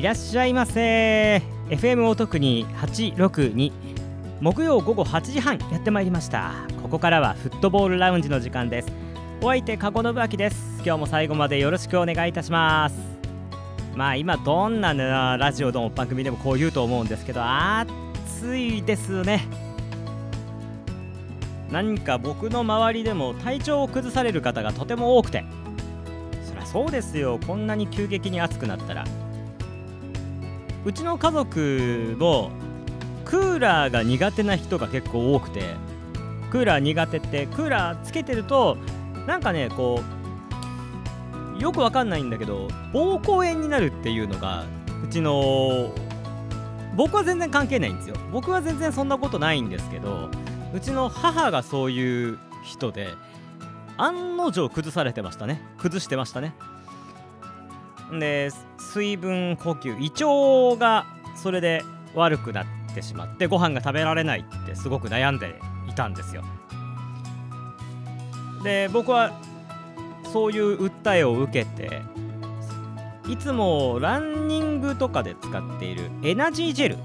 いらっしゃいませ。FM お得に862木曜午後8時半。やってまいりました。ここからはフットボールラウンジの時間です。お相手加古信明です。今日も最後までよろしくお願いいたします。まあ今どんな、ね、ラジオの番組でもこう言うと思うんですけど暑いですね。何か僕の周りでも体調を崩される方がとても多くて。そりゃそうですよ。こんなに急激に暑くなったら。うちの家族もクーラーが苦手な人が結構多くてクーラー苦手ってクーラーつけてるとなんかねこうよくわかんないんだけど膀胱炎になるっていうのがうちの僕は全然関係ないんですよ。僕は全然そんなことないんですけどうちの母がそういう人で案の定崩されてましたね。崩してましたね。で水分補給胃腸がそれで悪くなってしまってご飯が食べられないってすごく悩んでいたんですよ。で僕はそういう訴えを受けていつもランニングとかで使っているエナジージェル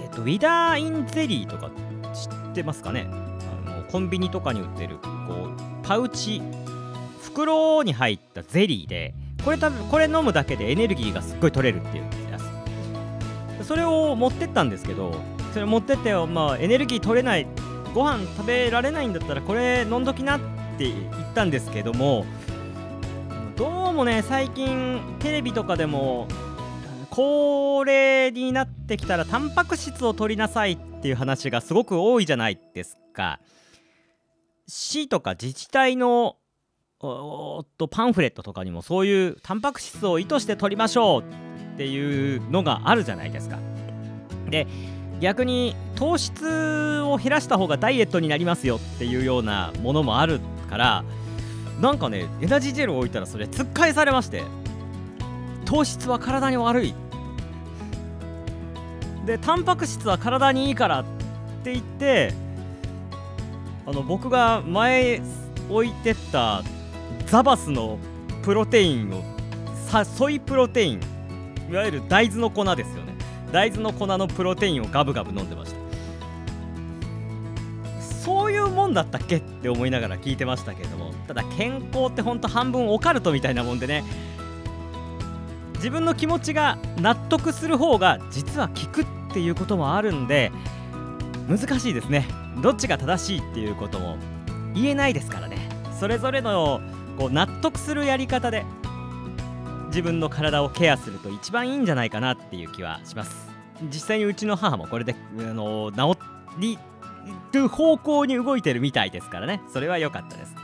えっとウィダーインゼリーとか知ってますかね？あのコンビニとかに売ってるこうパウチ袋に入ったゼリーでこれ多分これ飲むだけでエネルギーがすっごい取れるっていう。やつそれを持ってったんですけどそれ持ってってまあエネルギー取れないご飯食べられないんだったらこれ飲んどきなって言ったんですけどもどうもね最近テレビとかでも高齢になってきたらタンパク質を取りなさいっていう話がすごく多いじゃないですか。市とか自治体のおっとパンフレットとかにもそういうタンパク質を意図して取りましょうっていうのがあるじゃないですか。で逆に糖質を減らした方がダイエットになりますよっていうようなものもあるからなんかねエナジージェルを置いたらそれ突っ返されまして糖質は体に悪い。でタンパク質は体にいいからって言ってあの僕が前置いてったザバスのプロテインをさソイプロテインいわゆる大豆の粉ですよね。大豆の粉のプロテインをガブガブ飲んでました。そういうもんだったっけって思いながら聞いてましたけれどもただ健康ってほんと半分オカルトみたいなもんでね。自分の気持ちが納得する方が実は効くっていうこともあるんで難しいですね。どっちが正しいっていうことも言えないですからね。それぞれのこう納得するやり方で自分の体をケアすると一番いいんじゃないかなっていう気はします。実際にうちの母もこれであの治りる方向に動いてるみたいですからね。それは良かったです。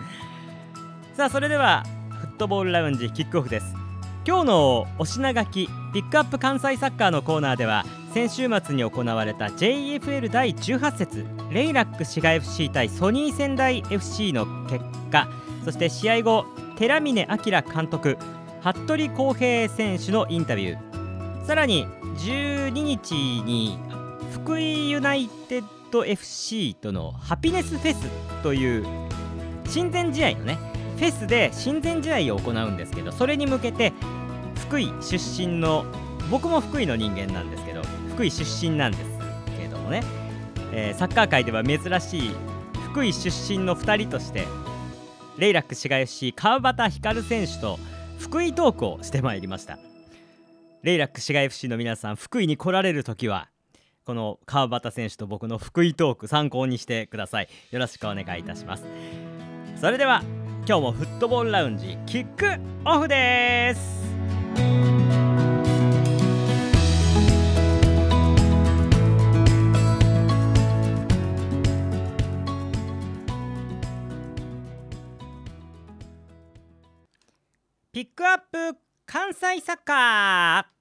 さあそれではフットボールラウンジキックオフです。今日のお品書きピックアップ関西サッカーのコーナーでは先週末に行われた JFL 第18節レイラック滋賀 FC 対ソニー仙台 FC の結果そして試合後寺峰明監督服部康平選手のインタビュー。さらに12日に福井ユナイテッド FC とのハピネスフェスという親善試合のねフェスで親善試合を行うんですけどそれに向けて福井出身の僕も福井の人間なんですけど福井出身なんですけれどもね、えー、サッカー界では珍しい福井出身の2人としてレイラック滋賀 FC 川端光選手と福井トークをしてまいりました。レイラック滋賀 FC の皆さん福井に来られる時はこの川端選手と僕の福井トーク参考にしてください。よろしくお願いいたします。それでは今日もフットボールラウンジキックオフです。関西サッカー。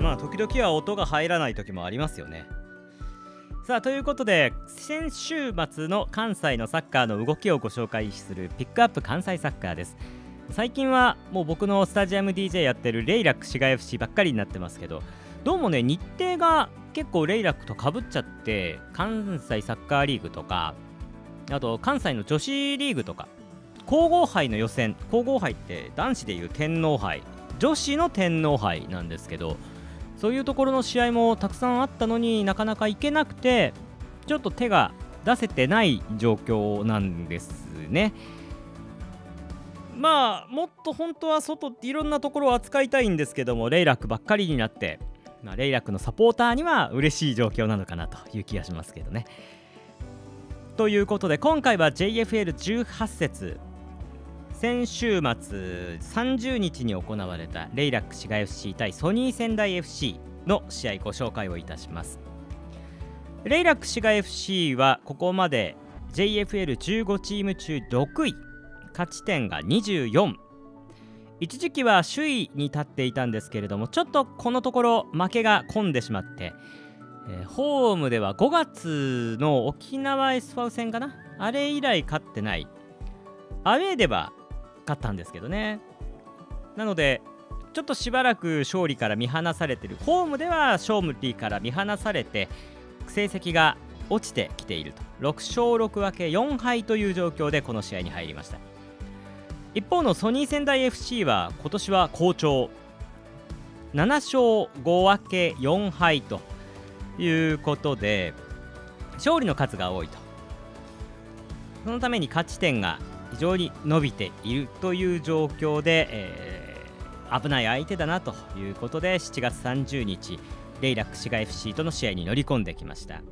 まあ時々は音が入らない時もありますよね。さあということで先週末の関西のサッカーの動きをご紹介するピックアップ関西サッカーです。最近はもう僕のスタジアム DJ やってるレイラック滋賀 FC ばっかりになってますけどどうもね日程が結構レイラックとかぶっちゃって関西サッカーリーグとかあと関西の女子リーグとか皇后杯の予選皇后杯って男子でいう天皇杯女子の天皇杯なんですけどそういうところの試合もたくさんあったのになかなか行けなくてちょっと手が出せてない状況なんですね。まあもっと本当は外っていろんなところを扱いたいんですけどもレイラックばっかりになって、まあ、レイラックのサポーターには嬉しい状況なのかなという気がしますけどね。ということで今回は JFL18 節。先週末30日に行われたレイラック滋賀 FC 対ソニー仙台 FC の試合ご紹介をいたします。レイラック滋賀 FC はここまで JFL15 チーム中6位。勝ち点が24一時期は首位に立っていたんですけれどもちょっとこのところ負けが込んでしまって、えー、ホームでは5月の沖縄 s ファウ戦かな？あれ以来勝ってない。アウェーでは勝ったんですけどね。なのでちょっとしばらく勝利から見放されてる。ホームでは勝利から見放されて成績が落ちてきていると。6勝6分け4敗という状況でこの試合に入りました。一方のソニー仙台 FC は今年は好調。7勝5分け4敗ということで勝利の数が多いと。そのために勝ち点が非常に伸びているという状況で、えー、危ない相手だなということで7月30日レイラック滋賀 FC との試合に乗り込んできました。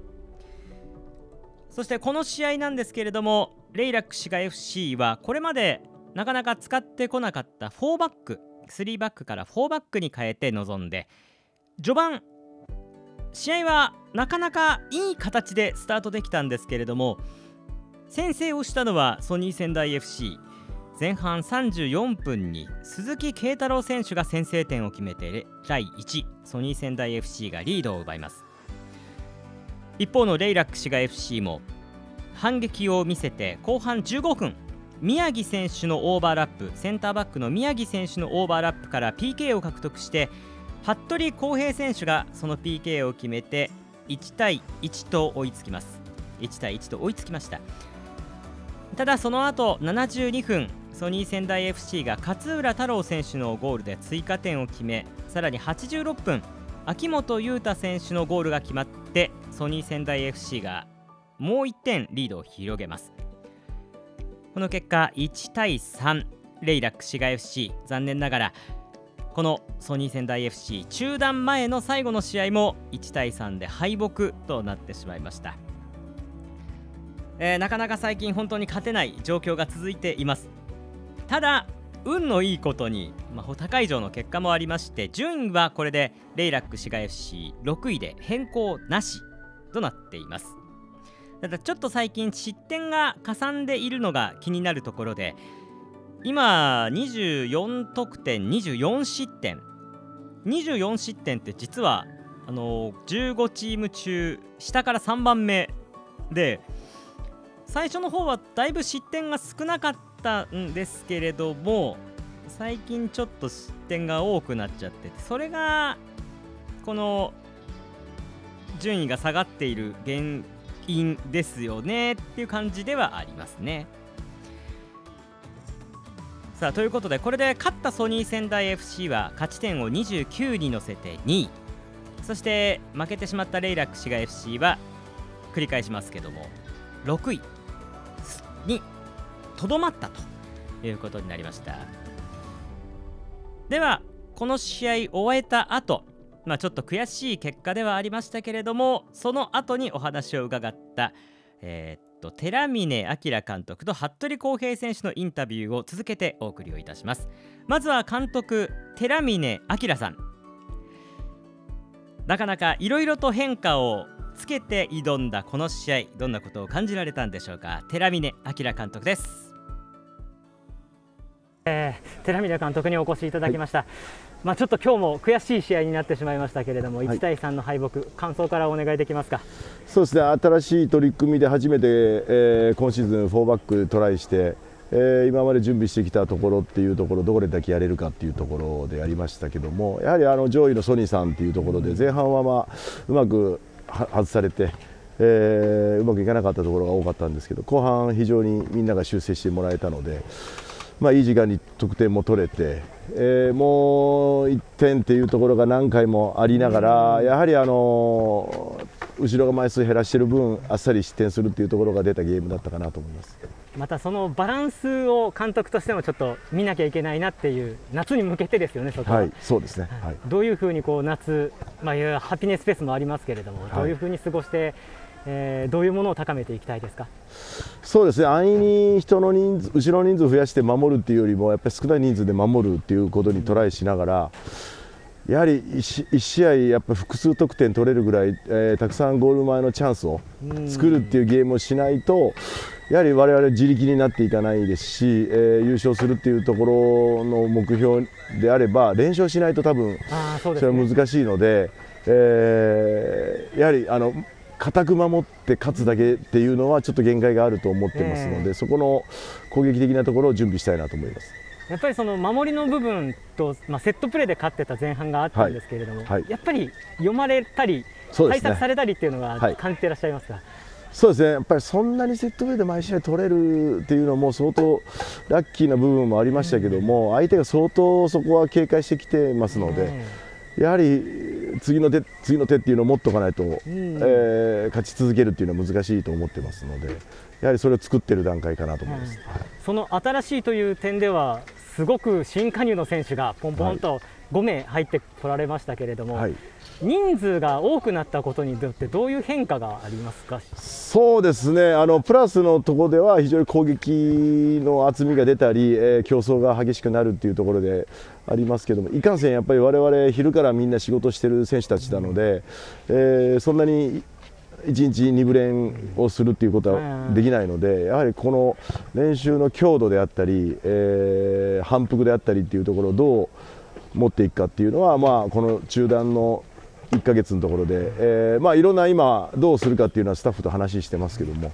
そしてこの試合なんですけれどもレイラック滋賀 FC はこれまでなかなか使ってこなかった4バック3バックから4バックに変えて臨んで序盤試合はなかなかいい形でスタートできたんですけれども先制をしたのはソニー仙台 FC 前半34分に鈴木慶太郎選手が先制点を決めて第1ソニー仙台 FC がリードを奪います。一方のレイラック滋賀 FC も反撃を見せて後半15分宮城選手のオーバーラップセンターバックの宮城選手のオーバーラップから PK を獲得して服部康平選手がその PK を決めて1対1と追いつきます。1対1と追いつきました。ただその後72分ソニー仙台 FC が勝浦太郎選手のゴールで追加点を決めさらに86分秋元悠太選手のゴールが決まってソニー仙台 FC がもう1点リードを広げます。この結果1対3レイラック滋賀 FC 残念ながらこのソニー仙台 FC 中断前の最後の試合も1対3で敗北となってしまいました、えー、なかなか最近本当に勝てない状況が続いています。ただ運のいいことに、まあ、高い上の結果もありまして順位はこれでレイラック滋賀 FC6 位で変更なしとなっています。ただちょっと最近失点がかさんでいるのが気になるところで今24得点24失点。24失点って実はあの15チーム中下から3番目で最初の方はだいぶ失点が少なかったんですけれども最近ちょっと失点が多くなっちゃってそれがこの順位が下がっている原因ですよねっていう感じではありますね。さあということでこれで勝ったソニー仙台 FC は勝ち点を29に乗せて2位そして負けてしまったレイラック滋賀 FC は繰り返しますけども6位にとどまったということになりましたではこの試合終えた後まあ、ちょっと悔しい結果ではありましたけれどもその後にお話を伺った、えー、っと寺峰明監督と服部康平選手のインタビューを続けてお送りをいたします。まずは監督寺峰明さん。なかなかいろいろと変化をつけて挑んだこの試合どんなことを感じられたんでしょうか。寺峰明監督です。えー、寺峰監督にお越しいただきました、はいまあ、ちょっと今日も悔しい試合になってしまいましたけれども、1対3の敗北、感想からお願いできますか？そうですね、新しい取り組みで初めて、えー、今シーズン、4バックトライして、えー、今まで準備してきたところっていうところどれだけやれるかっていうところでありましたけどもやはりあの上位のソニーさんっていうところで前半はまあうまく外されて、えー、うまくいかなかったところが多かったんですけど後半非常にみんなが修正してもらえたので。まあ、いい時間に得点も取れて、えー、もう1点っていうところが何回もありながら、やはりあの後ろが枚数減らしている分、あっさり失点するっていうところが出たゲームだったかなと思います。またそのバランスを監督としてもちょっと見なきゃいけないなっていう、夏に向けてですよね、そこは。はい、そうですね、はい、どういうふうにこう夏、まあ、いハピネスペースもありますけれども、どういうふうに過ごして、えー、どういうものを高めていきたいですか？そうですね。安易に人の人数後ろ人数増やして守るっていうよりもやっぱり少ない人数で守るっていうことにトライしながら、やはり 1, 1試合やっぱ複数得点取れるぐらい、えー、たくさんゴール前のチャンスを作るっていうゲームをしないとやはり我々自力になっていかないですし、えー、優勝するっていうところの目標であれば連勝しないと多分それは難しいので、えー、やはりあの固く守って勝つだけっていうのはちょっと限界があると思ってますので、えー、そこの攻撃的なところを準備したいなと思います。やっぱりその守りの部分と、まあ、セットプレーで勝ってた前半があったんですけれども、はい。はい、やっぱり読まれたり、対策されたりっていうのは感じていらっしゃいますか、はい、そうですね、やっぱりそんなにセットプレーで毎試合取れるっていうのも相当ラッキーな部分もありましたけども、相手が相当そこは警戒してきてますので。やはり次の手次の手っていうのを持っておかないと、うん、えー、勝ち続けるっていうのは難しいと思ってますのでやはりそれを作っている段階かなと思います、はい、その新しいという点ではすごく新加入の選手がポンポンと5名入ってこられましたけれども、はい、人数が多くなったことによってどういう変化がありますか？そうですね。あのプラスのところでは非常に攻撃の厚みが出たり、えー、競争が激しくなるっていうところでありますけどもいかんせんやっぱり我々昼からみんな仕事してる選手たちなので、えー、そんなに1日2部練をするということはできないので、やはりこの練習の強度であったり、えー、反復であったりというところをどう持っていくかっていうのは、まあ、この中断の1か月のところで、えーまあ、いろんな今、どうするかっていうのはスタッフと話してますけども、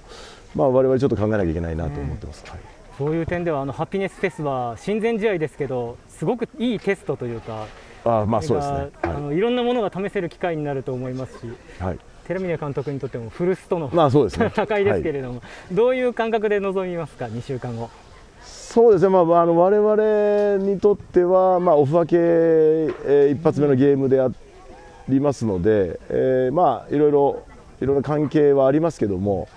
まあ、我々ちょっと考えなきゃいけないなと思ってます。はい。そういう点ではあのハピネスフェスは親善試合ですけどすごくいいテストというかあまあそうですね、はい、あのいろんなものが試せる機会になると思いますし、はい、寺峰監督にとってもフルストの、まあそうですね、戦いですけれども、はい、どういう感覚で臨みますか？2週間後。そうですね、まあ、あの我々にとっては、まあ、オフ明け、えー、一発目のゲームでありますので、えー、まあいろいろいろんな関係はありますけども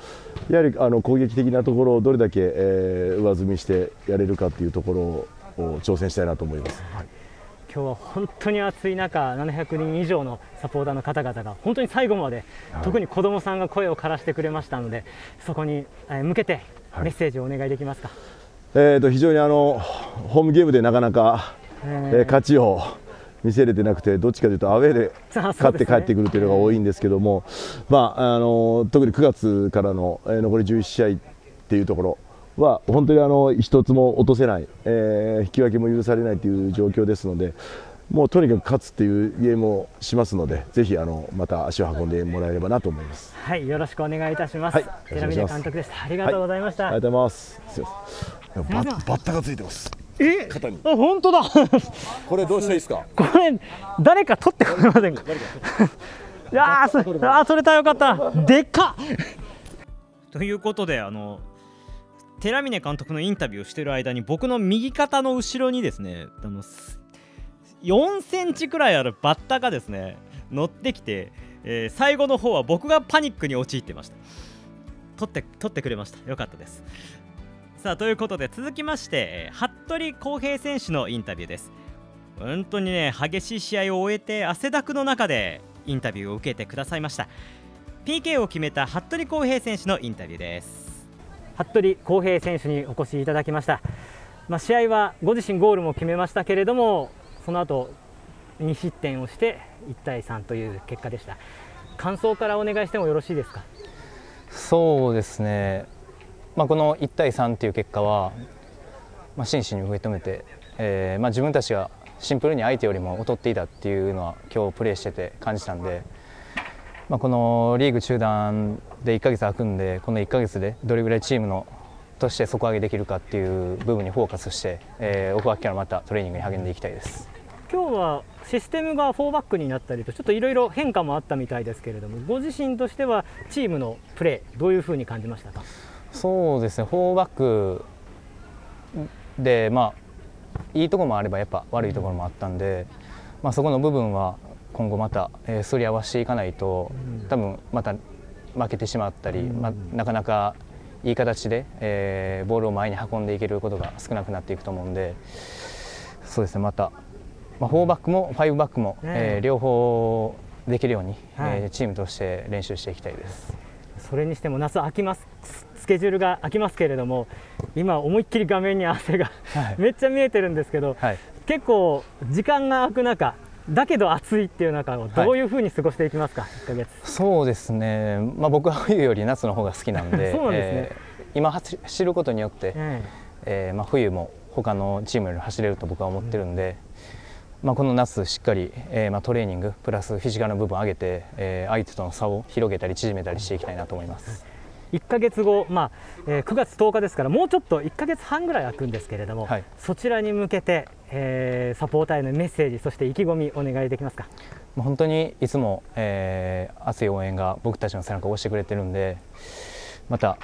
やはりあの攻撃的なところをどれだけ、えー、上積みしてやれるかというところを挑戦したいなと思います。はい今日は本当に暑い中、700人以上のサポーターの方々が本当に最後まで、はい、特に子どもさんが声を枯らしてくれましたので、そこに向けてメッセージをお願いできますか？はいえー、と非常にあのホームゲームでなかなか、えー、勝ちを見せれてなくてどっちかというとアウェーで 勝って帰ってくるというのが多いんですけども、まあ、あの特に9月からの残り11試合っていうところは本当にあの一つも落とせない、えー、引き分けも許されないという状況ですのでもうとにかく勝つっていうゲームをしますので、ぜひあのまた足を運んでもらえればなと思います。はい、よろしくお願いいたします。はい、寺峰監督でした。ありがとうございました。はい、ありがとうございます。すバッタがついてます。え、肩に。あ、本当だ。これどうしたらいいですか？これ誰か取ってくれませんか？いやそあ取れたよかった。でかということであの寺峰監督のインタビューをしている間に僕の右肩の後ろにですねあの4センチくらいあるバッタがですね乗ってきて、えー、最後の方は僕がパニックに陥っていました取って取ってくれましたよかったですさあということで続きまして服部康平選手のインタビューです。本当にね激しい試合を終えて汗だくの中でインタビューを受けてくださいました。PK を決めた服部康平選手のインタビューです。服部康平選手にお越しいただきました。まあ、試合はご自身ゴールも決めましたけれどもその後2失点をして1対3という結果でした。感想からお願いしてもよろしいですか？そうですね、まあ、この1対3という結果は、まあ、真摯に受け止めて、えーまあ、自分たちがシンプルに相手よりも劣っていたっていうのは今日プレーしてて感じたんで、まあ、このリーグ中断で1ヶ月空くんでこの1ヶ月でどれぐらいチームのとして底上げできるかっていう部分にフォーカスして、えー、オフ秋からまたトレーニングに励んでいきたいです。今日はシステムが4バックになったりとちょっといろいろ変化もあったみたいですけれどもご自身としてはチームのプレーどういうふうに感じましたか？そうですね4バックでまあいいところもあればやっぱ悪いところもあったんで、まあ、そこの部分は今後また、えー、すり合わせていかないと多分また負けてしまったり、まあ、なかなかいい形で、えー、ボールを前に運んでいけることが少なくなっていくと思うんでそうですねまた、まあ、4バックも5バックも、えー、両方できるように、はい、えー、チームとして練習していきたいです。それにしても夏空きます。スケジュールが空きますけれども今思いっきり画面に汗が めっちゃ見えてるんですけど、はい、結構時間が空く中だけど暑いっていう中をどういうふうに過ごしていきますか、はい、1ヶ月。そうですね、まあ、僕は冬より夏の方が好きなんで そうですね、えー、今走ることによって、えー、えー、まあ、冬も他のチームより走れると僕は思ってるんで、うん、まあ、この夏しっかり、えーまあ、トレーニングプラスフィジカルの部分を上げて、えー、相手との差を広げたり縮めたりしていきたいなと思います。1か月後、まあえー、9月10日ですからもうちょっと1か月半ぐらい空くんですけれども、はい、そちらに向けて、えー、サポーターへのメッセージそして意気込みお願いできますか？本当にいつも、えー、熱い応援が僕たちの背中を押してくれてるんでまた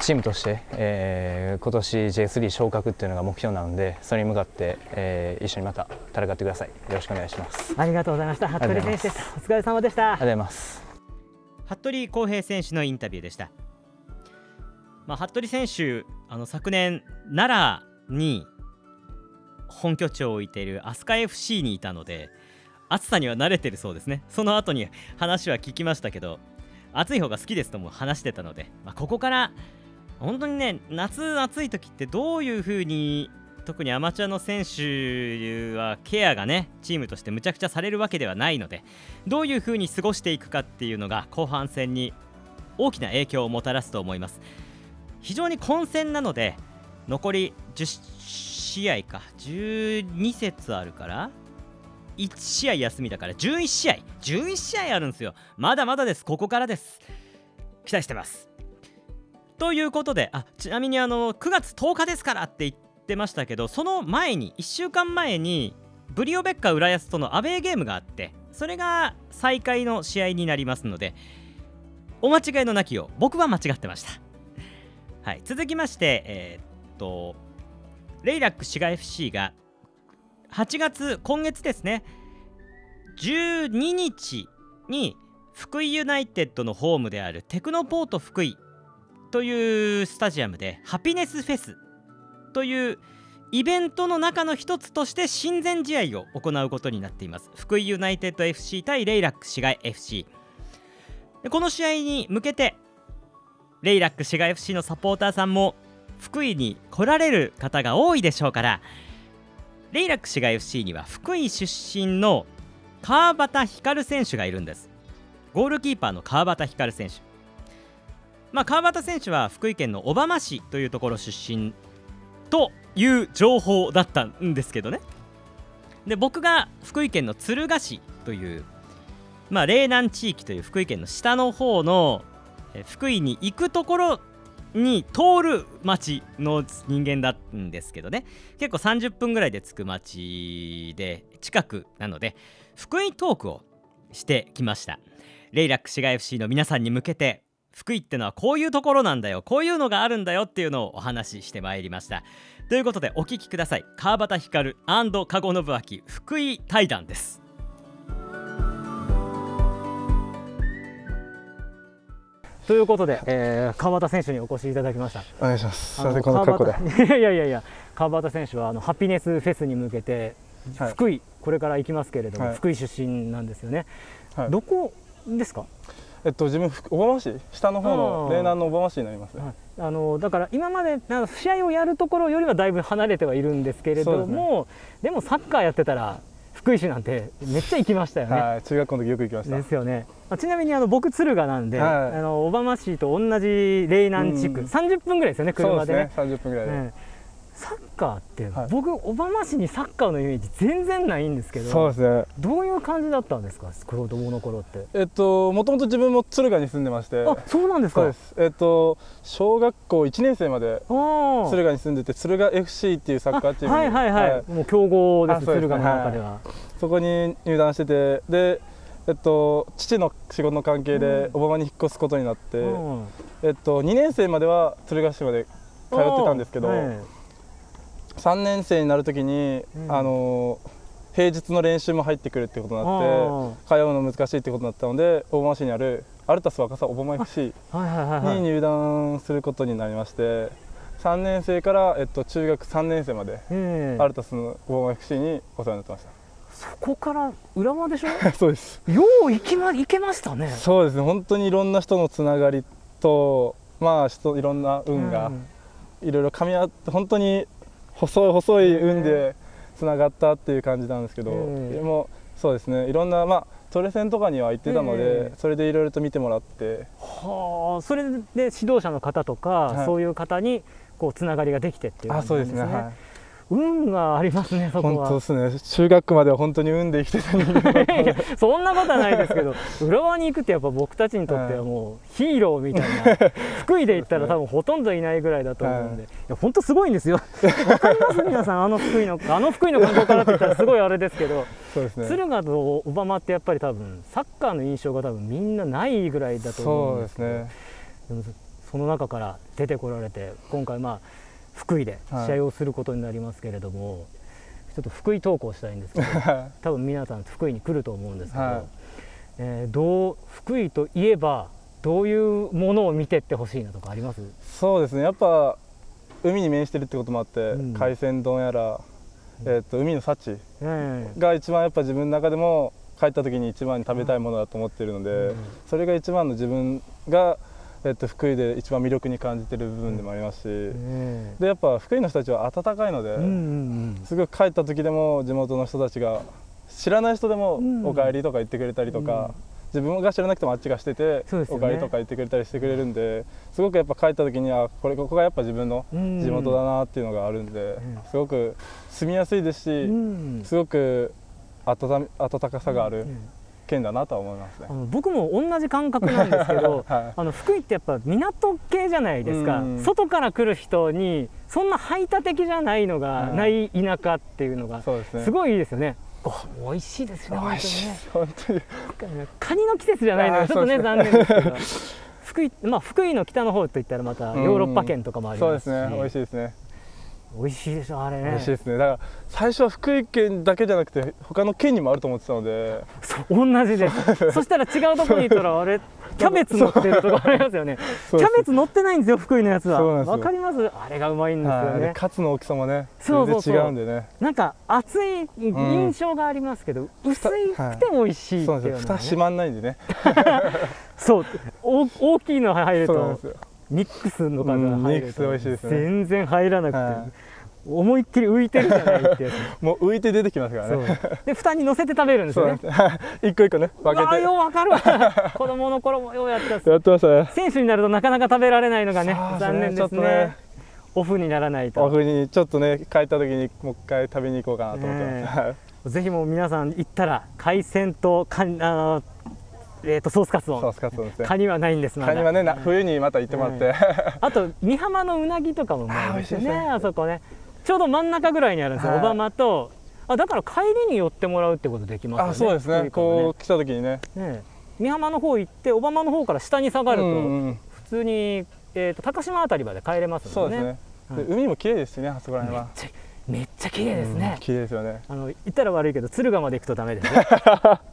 チームとして、えー、今年 J3 昇格っていうのが目標なのでそれに向かって、えー、一緒にまた戦ってください。よろしくお願いします。ありがとうございました。服部選手でした。お疲れ様でした。ありがとうございます服部康平選手のインタビューでした、まあ、服部選手あの昨年奈良に本拠地を置いている飛鳥 FC にいたので暑さには慣れてるそうですね。その後に話は聞きましたけど暑い方が好きですとも話してたので、まあ、ここから本当にね夏暑い時ってどういう風に特にアマチュアの選手はケアがねチームとしてむちゃくちゃされるわけではないのでどういう風に過ごしていくかっていうのが後半戦に大きな影響をもたらすと思います。非常に混戦なので残り10試合か12節あるから1試合休みだから11試合11試合あるんですよ。まだまだです。ここからです。期待してます。ということであちなみにあの9月10日ですからって言ってってましたけどその前に1週間前にブリオベッカ浦安とのアウェーゲームがあってそれが再開の試合になりますのでお間違いのなきを僕は間違ってました、はい、続きましてえー、っとレイラック滋賀 FC が8月今月ですね12日に福井ユナイテッドのホームであるテクノポート福井というスタジアムでハピネスフェスというイベントの中の一つとして親善試合を行うことになっています。福井ユナイテッド FC 対レイラック市街 FC でこの試合に向けてレイラック市街 FC のサポーターさんも福井に来られる方が多いでしょうからレイラック市街 FC には福井出身の川端光選手がいるんです。ゴールキーパーの川端光選手。まあ川端選手は福井県の小浜市というところ出身という情報だったんですけどね。で僕が福井県の敦賀市というまあ嶺南地域という福井県の下の方の福井に行くところに通る町の人間だったんですけどね。結構30分ぐらいで着く町で近くなので福井トークをしてきました。レイラック市街 FC の皆さんに向けて福井ってのはこういうところなんだよこういうのがあるんだよっていうのをお話ししてまいりました。ということでお聞きください。川端光籠信明福井対談です。ということで、えー、川端選手にお越しいただきました。お願いします。すこの格好で。いやいやいや川端選手はあのハピネスフェスに向けて、はい、福井これから行きますけれども、はい、福井出身なんですよね、はい、どこですか？えっと、自分小浜市？下の方の嶺南の小浜市になります、ね、あのだから今までなんか試合をやるところよりはだいぶ離れてはいるんですけれどもで、ね,、もサッカーやってたら福井市なんてめっちゃ行きましたよね。はい、中学校の時よく行きました。ですよね。ちなみにあの僕敦賀なんで、はい、あの小浜市と同じ嶺南地区、うん、30分ぐらいですよね車でね。そうですね。30分ぐらいで。サッカーって、はい。僕小浜市にサッカーのイメージ全然ないんですけどそうですね。どういう感じだったんですか？子供の頃って。えっともともと自分も敦賀に住んでまして。あそうなんですか？えっと小学校1年生まで敦賀に住んでて敦賀 FC っていうサッカーチームに。はいはいはい、もう強豪です敦賀の中では、そこに入団しててでえっと父の仕事の関係で小浜に引っ越すことになって、うん。えっと2年生までは敦賀市まで通ってたんですけど、はい3年生になるときに、うん。あの平日の練習も入ってくるってことになってあ通うの難しいってことになったので大浜市にあるアルタス若狭小浜 FC に入団することになりまして3年生から、えっと、中学3年生までええ。アルタスの小浜 FC にお世話になってましそこから浦和でしょ？た そうです。よう行きま行けましたね。そうです。ね本当にいろんな人のつながりとまあ人いろんな運がうん。いろいろ噛み合って本当に細い細い運でつながったっていう感じなんですけど、うん。でもそうですね。いろんなまあトレセンとかには行ってたので、うん。それでいろいろと見てもらって。はあ。それで指導者の方とか、はい。そういう方にこうつながりができてっていうあ感じそうですね、なんですね。はい運がありますねそこ本は当ですね。中学までは本当に運で生きてた人間だったので そんなことはないですけど浦和に行くってやっぱ僕たちにとってはもうヒーローみたいな。福井で言ったら多分ほとんどいないぐらいだと思うんで、い、や本当すごいんですよ。わかります皆さん。あの福井のあの福井の観光からって言ったらすごいあれですけど。そうですね。敦賀と小浜ってやっぱり多分サッカーの印象が多分みんなないぐらいだと思そううんでけど。ですすね。その中から出てこられて今回まあ福井で試合をすることになりますけれども、ちょっと福井投稿したいんですけど 多分皆さん福井に来ると思うんですけど、はい。えーどう福井といえばどういうものを見てってほしいなとかあります？そうですね。やっぱ海に面してるってこともあって、うん。海鮮丼やら、えっと海の幸え。が一番やっぱ自分の中でも帰った時に一番に食べたいものだと思ってるので、うん。それが一番の自分が、えっと、福井で一番魅力に感じてる部分でもありますし、えでやっぱ福井の人たちは温かいので、うんうんすごい帰った時でも地元の人たちが知らない人でもうん「おかえり」とか言ってくれたりとか、自分が知らなくてもあっちがしてて「そうですよね。おかえり」とか言ってくれたりしてくれるんですごくやっぱ帰った時にあこれここがやっぱ自分のうん。地元だなっていうのがあるんで、ん。すごく住みやすいですし、うん。すごく温かさがあるうん県だなとは思いますね僕も同じ感覚なんですけど はいあの福井ってやっぱ港系じゃないですか、うん外から来る人にそんな排他的じゃないのがうんない田舎っていうのがそうですね。すごいいいですよね。ご美味しいですね、本美味しい。本当に。カニの季節じゃないのちょっとねそう残念ですけど。福井まあ福井の北の方といったらまたうんヨーロッパ圏とかもありそうまし、ですすね。美味しいですね。美味しいでしょあれね。美味しいですね。だから最初は福井県だけじゃなくて他の県にもあると思ってたので、そう同じです。そしたら違うところに行ったらあれキャベツ乗ってるとこありますよね。キャベツ乗ってないんですよ福井のやつは。わかります？あれがうまいんですよね。カツの大きさもね、そうそうそう。違うんでね。なんか熱い印象がありますけど、薄いくても美味しいってそうなんですよ。蓋閉まんないんでね。そう。お大きいの入ると。そうなんですよ。ミックスのがうん入るとミックス美味しいですね。全然入らなくて、は思いっきり浮いてるじゃないってやつ もう浮いて出てきますからね。で蓋に乗せて食べるんですよね。一個一個ね、分けて。あようわかるわ。子供の頃もようやったっす。やってましたね。選手になるとなかなか食べられないのがね残念ですね。ちょっとね。オフにならないオとフにちょっとね帰った時にもう一回食べに行こうかなと思ってます。はいぜひもう皆さん行ったら海鮮とカニあのえー、とソースカツ丼。ソースカツ丼ですね。カニはないんですまだ。カニはねな冬にまた行ってもらって、あと美浜のうなぎとかもうまいですよねね。あそこね。ちょうど真ん中ぐらいにあるんですよ、はい。小浜と。あだから帰りに寄ってもらうってことできますよねあそうですね。ね。こう来た時にね。ね美浜の方行って小浜の方から下に下がると、うんうん普通に、えー、と高島あたりまで帰れますもんね。そうですね、はいで海も綺麗ですしねあそこら辺はちゃめっちゃ綺麗ですね。うん、綺麗ですよね。あの言ったら悪いけど敦賀まで行くとダメですね。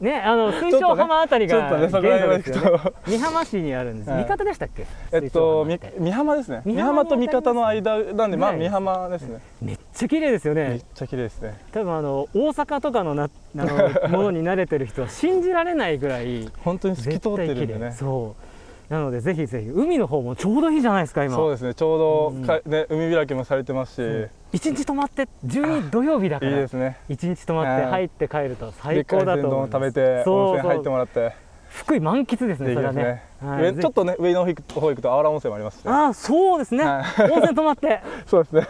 ねあの水晶浜あたりちょっが限度ですよね。と。美浜市にあるんです、はい。三方でしたっけ？えっとみ水晶浜ですね。美美浜と三方の間なんでまあね。美浜ですね。めっちゃ綺麗ですよめっねちゃ綺麗ですね。多分あの大阪とかのなあの ものに慣れてる人は信じられないぐらい本当に透き絶通ってるんでね。そうなのでぜひぜひ海の方もちょうどいいじゃないですか今。そうですねちょうどうん。か、ね、海開きもされてますし、一日泊まって12土曜日だかいいらですね。一日泊まってはい入って帰ると最高だと思います。で海鮮丼を食べて温泉入ってもらって。福井満喫ですねそれはね、はい、ちょっとね上の方行くとあわら温泉もあります、ね、あそうですね、はい、温泉泊まって。そうですね。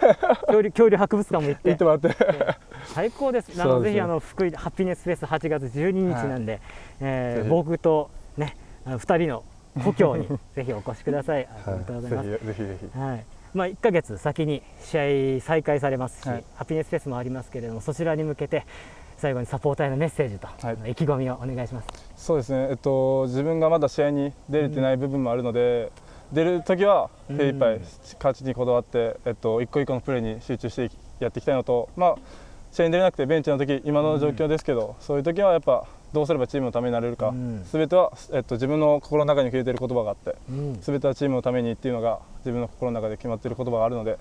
恐竜恐竜博物館も行って。行ってもらって、最高です。あのぜひあの福井ハピネスフェス8月12日なんで、はい、えー、僕とね2人の故郷にぜひお越しください。ありがとうございます。ぜひぜひ。はい。まあ1ヶ月先に試合再開されますし、はい、ハピネスフェスもありますけれども、そちらに向けて最後にサポーターへのメッセージと、はい、意気込みをお願いします。そうですね。えっと自分がまだ試合に出れてない部分もあるので。うん、出る時は精一杯勝ちにこだわって、えっと、一個一個のプレーに集中してやっていきたいのと、まあ、試合に出れなくてベンチの時今の状況ですけど、うん、そういう時はやっぱどうすればチームのためになれるか、す、べ、ては、えっと、自分の心の中に消えている言葉があって、す、べ、てはチームのためにっていうのが自分の心の中で決まっている言葉があるので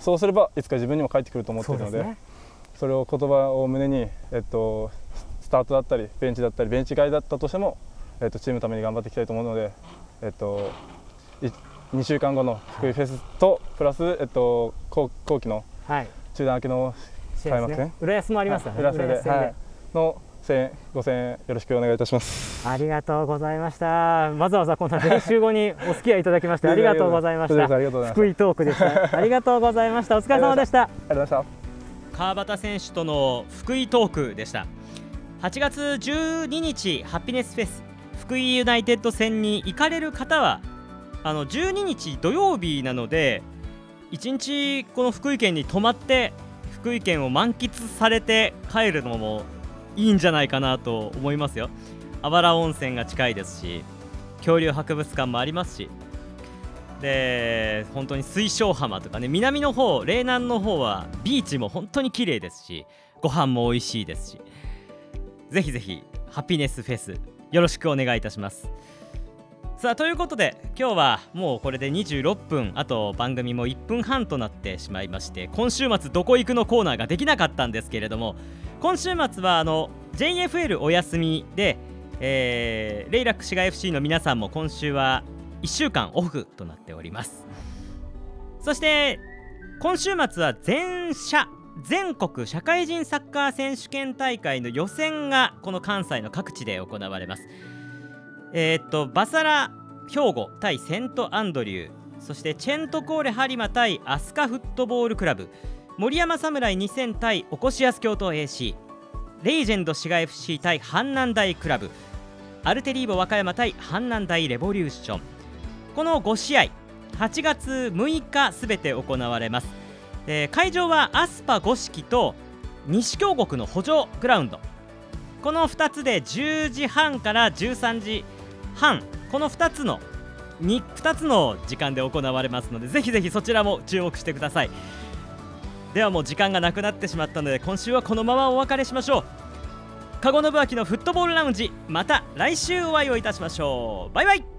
そうすればいつか自分にも返ってくると思っているので、ね、それを言葉を胸に、えっと、スタートだったりベンチだったりベンチ外だったとしても、えっと、チームのために頑張っていきたいと思うので、えっと、2週間後の福井フェスとプラス、えっと、後後期の中断明けの開幕戦、ね、浦安もありますね、浦安で、はい、の千円五千円よろしくお願いいたします。ありがとうございました。わざわざこんな練習後にお付き合いいただきましてありがとうございました。福井トークでしたありがとうございました。お疲れ様でした。ありがとうございました。川端選手との福井トークでした。8月12日ハピネスフェス。福井ユナイテッド戦に行かれる方はあの12日土曜日なので1日この福井県に泊まって福井県を満喫されて帰るのもいいんじゃないかなと思いますよ。あばら温泉が近いですし恐竜博物館もありますし。で本当に水晶浜とかね南の方嶺南の方はビーチも本当に綺麗ですしご飯も美味しいですし。ぜひぜひハピネスフェスよろしくお願いいたします。さあということで今日はもうこれで26分あと番組も1分半となってしまいまして今週末どこ行くのコーナーができなかったんですけれども今週末はあの JFL お休みで、えー、レイラック滋賀 FC の皆さんも今週は1週間オフとなっております。そして今週末は全社全国社会人サッカー選手権大会の予選がこの関西の各地で行われます。えー、っとバサラ兵庫対セントアンドリューそしてチェントコーレ播磨対アスカフットボールクラブ森山侍2000対おこしやす京都 AC レイジェンド滋賀 FC 対阪南大クラブアルテリーボ和歌山対阪南大レボリューション。この5試合8月6日すべて行われます、えー、会場はアスパ五色と西京極の補助グラウンド。この2つで10時半から13時半この2つの 2, 2つの時間で行われますのでぜひぜひそちらも注目してください。ではもう時間がなくなってしまったので今週はこのままお別れしましょう。籠信明のフットボールラウンジまた来週お会いをいたしましょう。バイバイ。